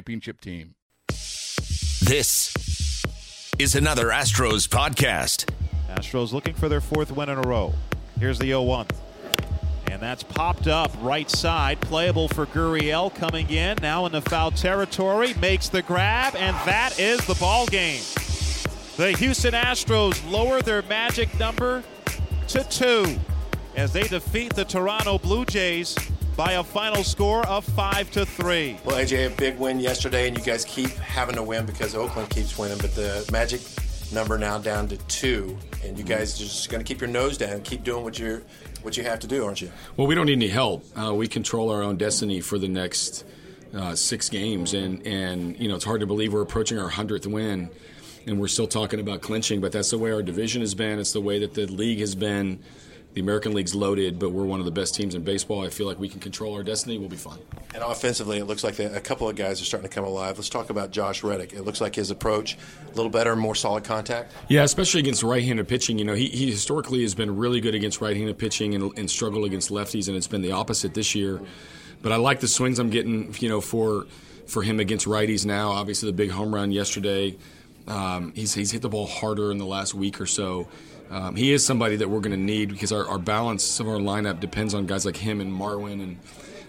championship team. This is another Astros podcast. Astros looking for their fourth win in a row. Here's the 0 1. And that's popped up right side. Playable for Gurriel coming in. Now in the foul territory. Makes the grab, and that is the ball game. The Houston Astros lower their magic number to two as they defeat the Toronto Blue Jays by a final score of five to three. Well, AJ, a big win yesterday, and you guys keep having to win because Oakland keeps winning. But the Magic number now down to two, and you guys are just going to keep your nose down, and keep doing what you're what you have to do, aren't you? Well, we don't need any help. Uh, we control our own destiny for the next uh, six games, and and you know it's hard to believe we're approaching our hundredth win, and we're still talking about clinching. But that's the way our division has been. It's the way that the league has been the American League's loaded, but we're one of the best teams in baseball. I feel like we can control our destiny. We'll be fine. And offensively, it looks like a couple of guys are starting to come alive. Let's talk about Josh Reddick. It looks like his approach a little better, more solid contact. Yeah, especially against right-handed pitching. You know, he, he historically has been really good against right-handed pitching and, and struggled against lefties, and it's been the opposite this year. But I like the swings I'm getting. You know, for for him against righties now. Obviously, the big home run yesterday. Um, he's he's hit the ball harder in the last week or so. Um, he is somebody that we're going to need because our, our, balance of our lineup depends on guys like him and Marwin and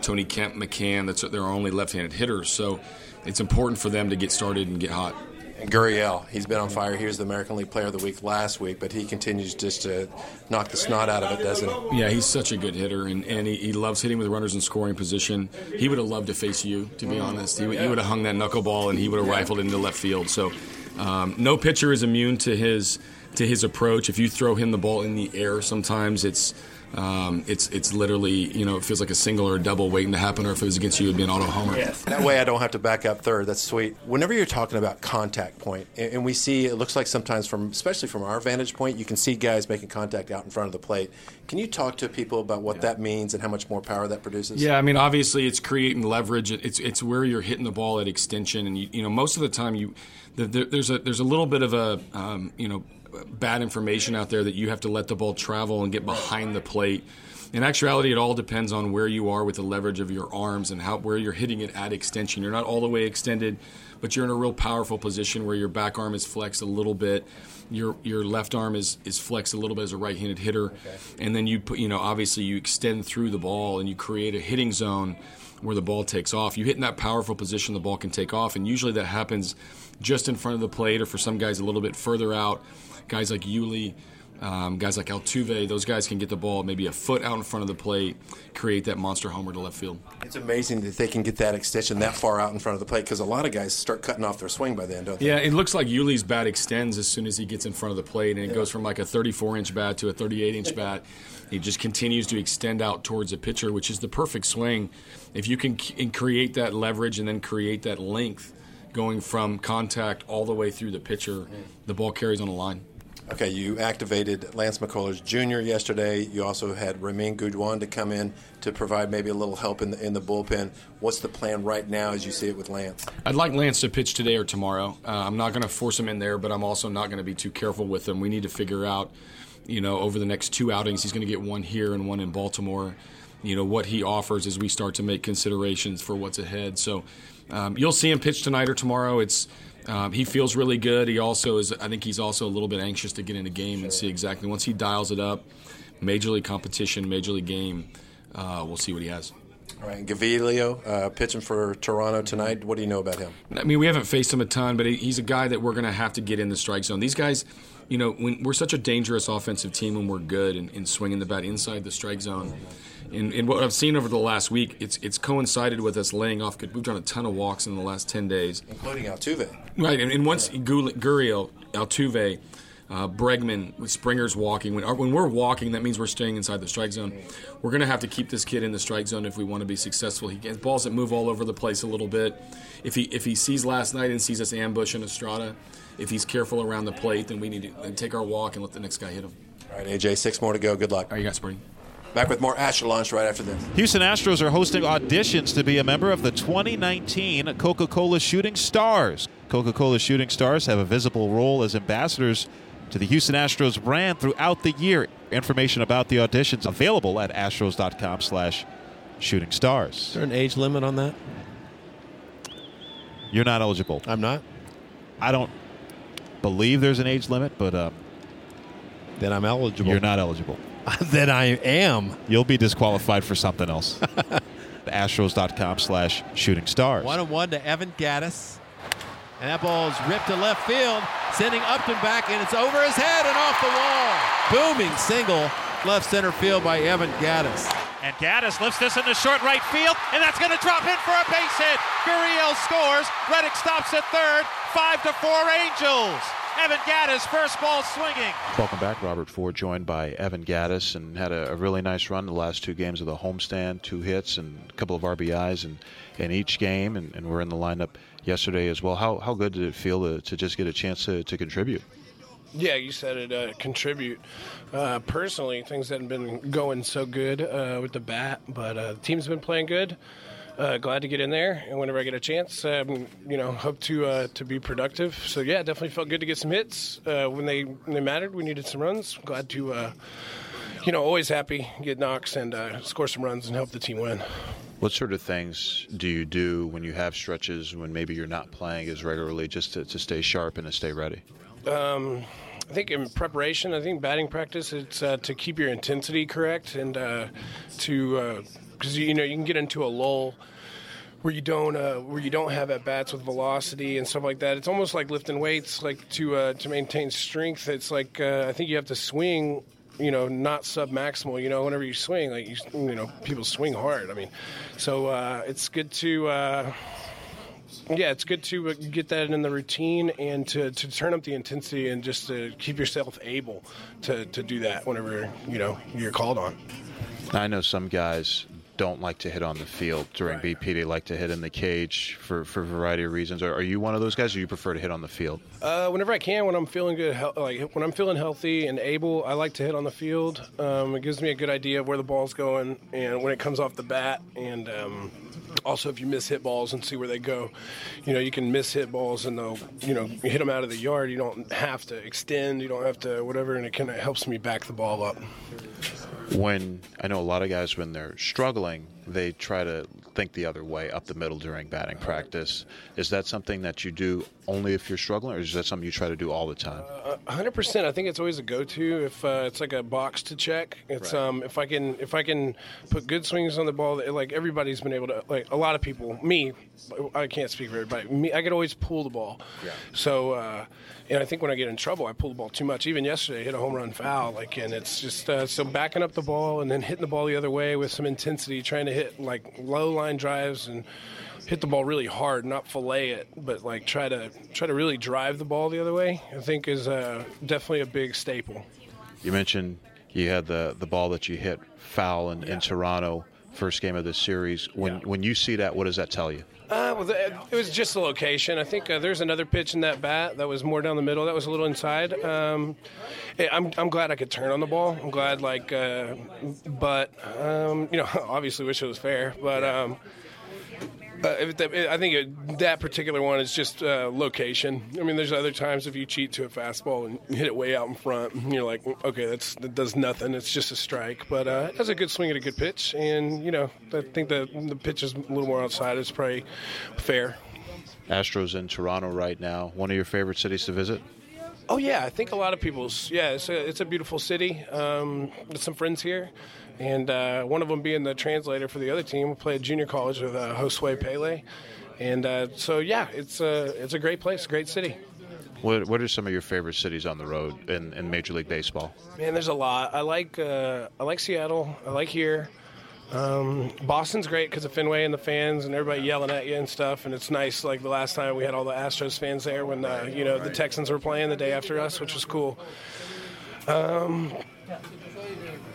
Tony Kemp, McCann. That's their only left-handed hitters. So it's important for them to get started and get hot. And Gurriel, he's been on fire. He was the American League Player of the Week last week, but he continues just to knock the snot out of it, doesn't he? Yeah, he's such a good hitter, and, and he, he loves hitting with runners in scoring position. He would have loved to face you, to be honest. He, he would have hung that knuckleball, and he would have rifled into left field. So um, no pitcher is immune to his – to his approach. If you throw him the ball in the air, sometimes it's um, it's it's literally you know it feels like a single or a double waiting to happen. Or if it was against you, it'd be an auto homer. Yes. That way, I don't have to back up third. That's sweet. Whenever you're talking about contact point, and we see it looks like sometimes from especially from our vantage point, you can see guys making contact out in front of the plate. Can you talk to people about what yeah. that means and how much more power that produces? Yeah, I mean obviously it's creating leverage. It's it's where you're hitting the ball at extension, and you, you know most of the time you there's a there's a little bit of a um, you know bad information out there that you have to let the ball travel and get behind the plate. In actuality, it all depends on where you are with the leverage of your arms and how where you're hitting it at extension. You're not all the way extended, but you're in a real powerful position where your back arm is flexed a little bit. Your your left arm is is flexed a little bit as a right-handed hitter, okay. and then you put you know obviously you extend through the ball and you create a hitting zone where the ball takes off. You hit in that powerful position, the ball can take off, and usually that happens just in front of the plate, or for some guys a little bit further out guys like Yuli, um, guys like Altuve, those guys can get the ball maybe a foot out in front of the plate, create that monster homer to left field. It's amazing that they can get that extension that far out in front of the plate because a lot of guys start cutting off their swing by then, don't they? Yeah, it looks like Yuli's bat extends as soon as he gets in front of the plate, and it yeah. goes from like a 34 inch bat to a 38 inch bat. He just continues to extend out towards the pitcher, which is the perfect swing. If you can create that leverage and then create that length going from contact all the way through the pitcher, the ball carries on a line. Okay, you activated Lance McCullers Jr. yesterday. You also had Reymin Guduan to come in to provide maybe a little help in the, in the bullpen. What's the plan right now as you see it with Lance? I'd like Lance to pitch today or tomorrow. Uh, I'm not going to force him in there, but I'm also not going to be too careful with him. We need to figure out, you know, over the next two outings, he's going to get one here and one in Baltimore. You know what he offers as we start to make considerations for what's ahead. So um, you'll see him pitch tonight or tomorrow. It's um, he feels really good. He also is. I think he's also a little bit anxious to get in the game sure. and see exactly once he dials it up, major league competition, major league game. uh, we'll see what he has. All right, Gaviglio uh, pitching for Toronto tonight. What do you know about him? I mean, we haven't faced him a ton, but he's a guy that we're going to have to get in the strike zone. These guys, you know, when, we're such a dangerous offensive team when we're good in, in swinging the bat inside the strike zone. And, and, what I've seen over the last week, it's it's coincided with us laying off. We've done a ton of walks in the last ten days, including Altuve. Right, and, and once Gurriel, Altuve, uh, Bregman, with Springer's walking. When, when we're walking, that means we're staying inside the strike zone. We're going to have to keep this kid in the strike zone if we want to be successful. He gets balls that move all over the place a little bit. If he if he sees last night and sees us ambushing Estrada, if he's careful around the plate, then we need to take our walk and let the next guy hit him. All right, AJ, six more to go. Good luck. All right, you got Spring. Back with more Astro Launch right after this. Houston Astros are hosting auditions to be a member of the 2019 Coca Cola Shooting Stars. Coca Cola Shooting Stars have a visible role as ambassadors to the Houston Astros brand throughout the year. Information about the auditions available at astros.com slash shooting stars. Is there an age limit on that? You're not eligible. I'm not? I don't believe there's an age limit, but uh, then I'm eligible. You're not eligible. then I am. You'll be disqualified for something else. Astros.com slash shooting stars. One and one to Evan Gattis. And that ball is ripped to left field, sending Upton back, and it's over his head and off the wall. Booming single left center field by Evan Gattis. And Gattis lifts this into short right field, and that's going to drop in for a base hit. Gurriel scores. Reddick stops at third. Five to four Angels. Evan Gattis, first ball swinging. Welcome back. Robert Ford joined by Evan Gattis, and had a, a, really nice run the last two games of the homestand, two hits and a couple of RBIs in, in each game, and, and we're in the lineup yesterday as well. How, how good did it feel to, to just get a chance to, to contribute? Yeah, you said it. Uh, contribute. Uh, personally, things hadn't been going so good uh, with the bat, but uh, the team's been playing good. Uh, glad to get in there, and whenever I get a chance, um, you know, hope to uh, to be productive. So yeah, definitely felt good to get some hits when they when they mattered. We needed some runs. Glad to, you know, always happy get knocks and score some runs and help the team win. What sort of things do you do when you have stretches when maybe you're not playing as regularly just to, to stay sharp and to stay ready? Um, I think in preparation, I think batting practice, it's uh, to keep your intensity correct and uh, to because you know you can get into a lull where you don't uh, where you don't have at bats with velocity and stuff like that. It's almost like lifting weights, like to uh, to maintain strength. It's like uh, I think you have to swing you know, not sub maximal. You know, whenever you swing, like you, you know, people swing hard. I mean, so uh, it's good to. Uh, yeah, it's good to uh, get that in the routine and to, to turn up the intensity and just to keep yourself able to, to do that whenever you know you're called on. I know some guys don't like to hit on the field during right. BP. They like to hit in the cage for, for a variety of reasons. Are, are you one of those guys, or you prefer to hit on the field? Uh, whenever I can, when I'm feeling good, like when I'm feeling healthy and able, I like to hit on the field. Um, it gives me a good idea of where the ball's going and when it comes off the bat. And um, also, if you miss hit balls and see where they go, you know, you can miss hit balls and they'll, you know, you hit them out of the yard. You don't have to extend. You don't have to whatever, and it kind of helps me back the ball up when I know a lot of guys when they're struggling, they try to think the other way up the middle during batting practice. Is that something that you do only if you're struggling, or is that something you try to do all the time? Uh, hundred percent. I think it's always a go-to. If uh, it's like a box to check, it's right. um, if I can if I can put good swings on the ball, like everybody's been able to. Like a lot of people, me, I can't speak for everybody. Me, I could always pull the ball. Yeah. So, uh, and I think when I get in trouble, I pull the ball too much. Even yesterday, I hit a home run foul. Like, and it's just uh, so backing up the ball and then hitting the ball the other way with some intensity, trying to hit like low line drives and hit the ball really hard, not fillet it, but like try to try to really drive the ball the other way. I think is uh, definitely a big staple. You mentioned you had the the ball that you hit foul in, yeah. in Toronto first game of the series. When yeah. when you see that, what does that tell you? Uh, well, it was just the location. I think uh, there's another pitch in that bat that was more down the middle. That was a little inside. Um, I'm, I'm glad I could turn on the ball. I'm glad, like, uh, but um, you know, obviously wish it was fair, but. Um, uh, I think it, that particular one is just uh, location. I mean, there's other times if you cheat to a fastball and hit it way out in front, you're like, okay, that's that does nothing. It's just a strike. But uh, it has a good swing at a good pitch, and you know, I think the the pitch is a little more outside. It's probably fair. Astros in Toronto right now. One of your favorite cities to visit? Oh yeah, I think a lot of people's. Yeah, it's a it's a beautiful city. Um, some friends here. And uh, one of them being the translator for the other team. We play at junior college with uh, Josue Peley, and uh, so yeah, it's a it's a great place, great city. What, what are some of your favorite cities on the road in, in Major League Baseball? Man, there's a lot. I like uh, I like Seattle. I like here. Um, Boston's great because of Fenway and the fans and everybody yelling at you and stuff. And it's nice. Like the last time we had all the Astros fans there when uh, you know the Texans were playing the day after us, which was cool. Um,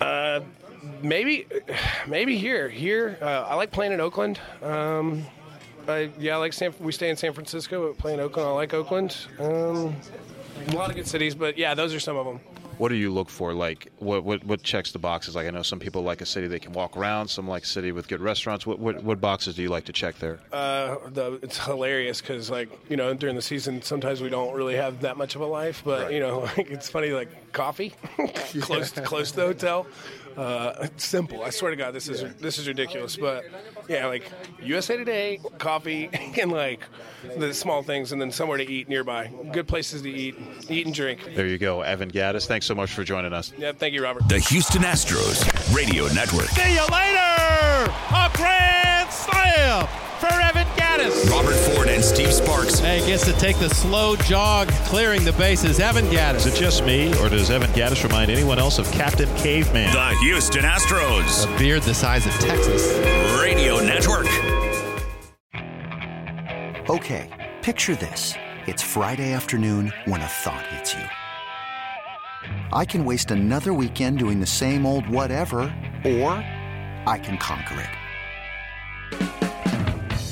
uh, maybe, maybe here. Here, uh, I like playing in Oakland. Um, I, yeah, I like San. We stay in San Francisco, but play in Oakland. I like Oakland. Um, a lot of good cities, but yeah, those are some of them. What do you look for? Like, what, what, what checks the boxes? Like, I know some people like a city they can walk around. Some like a city with good restaurants. What, what, what boxes do you like to check there? Uh, the, it's hilarious because, like, you know, during the season, sometimes we don't really have that much of a life. But right. you know, like, it's funny, like coffee, close close to the hotel. Uh, simple. I swear to God, this is yeah. this is ridiculous. But yeah, like USA Today, coffee, and like the small things, and then somewhere to eat nearby. Good places to eat, eat and drink. There you go, Evan Gattis. Thanks so much for joining us. Yeah, thank you, Robert. The Houston Astros Radio Network. See you later. A grand slam for Evan Gattis. Robert Ford and Steve Sparks. Hey, gets to take the slow jog, clearing the bases. Evan Gattis. Is it just me, or does Evan Gattis remind anyone else of Captain Caveman? The Houston Astros. A beard the size of Texas. Radio Network. Okay, picture this. It's Friday afternoon when a thought hits you. I can waste another weekend doing the same old whatever, or I can conquer it.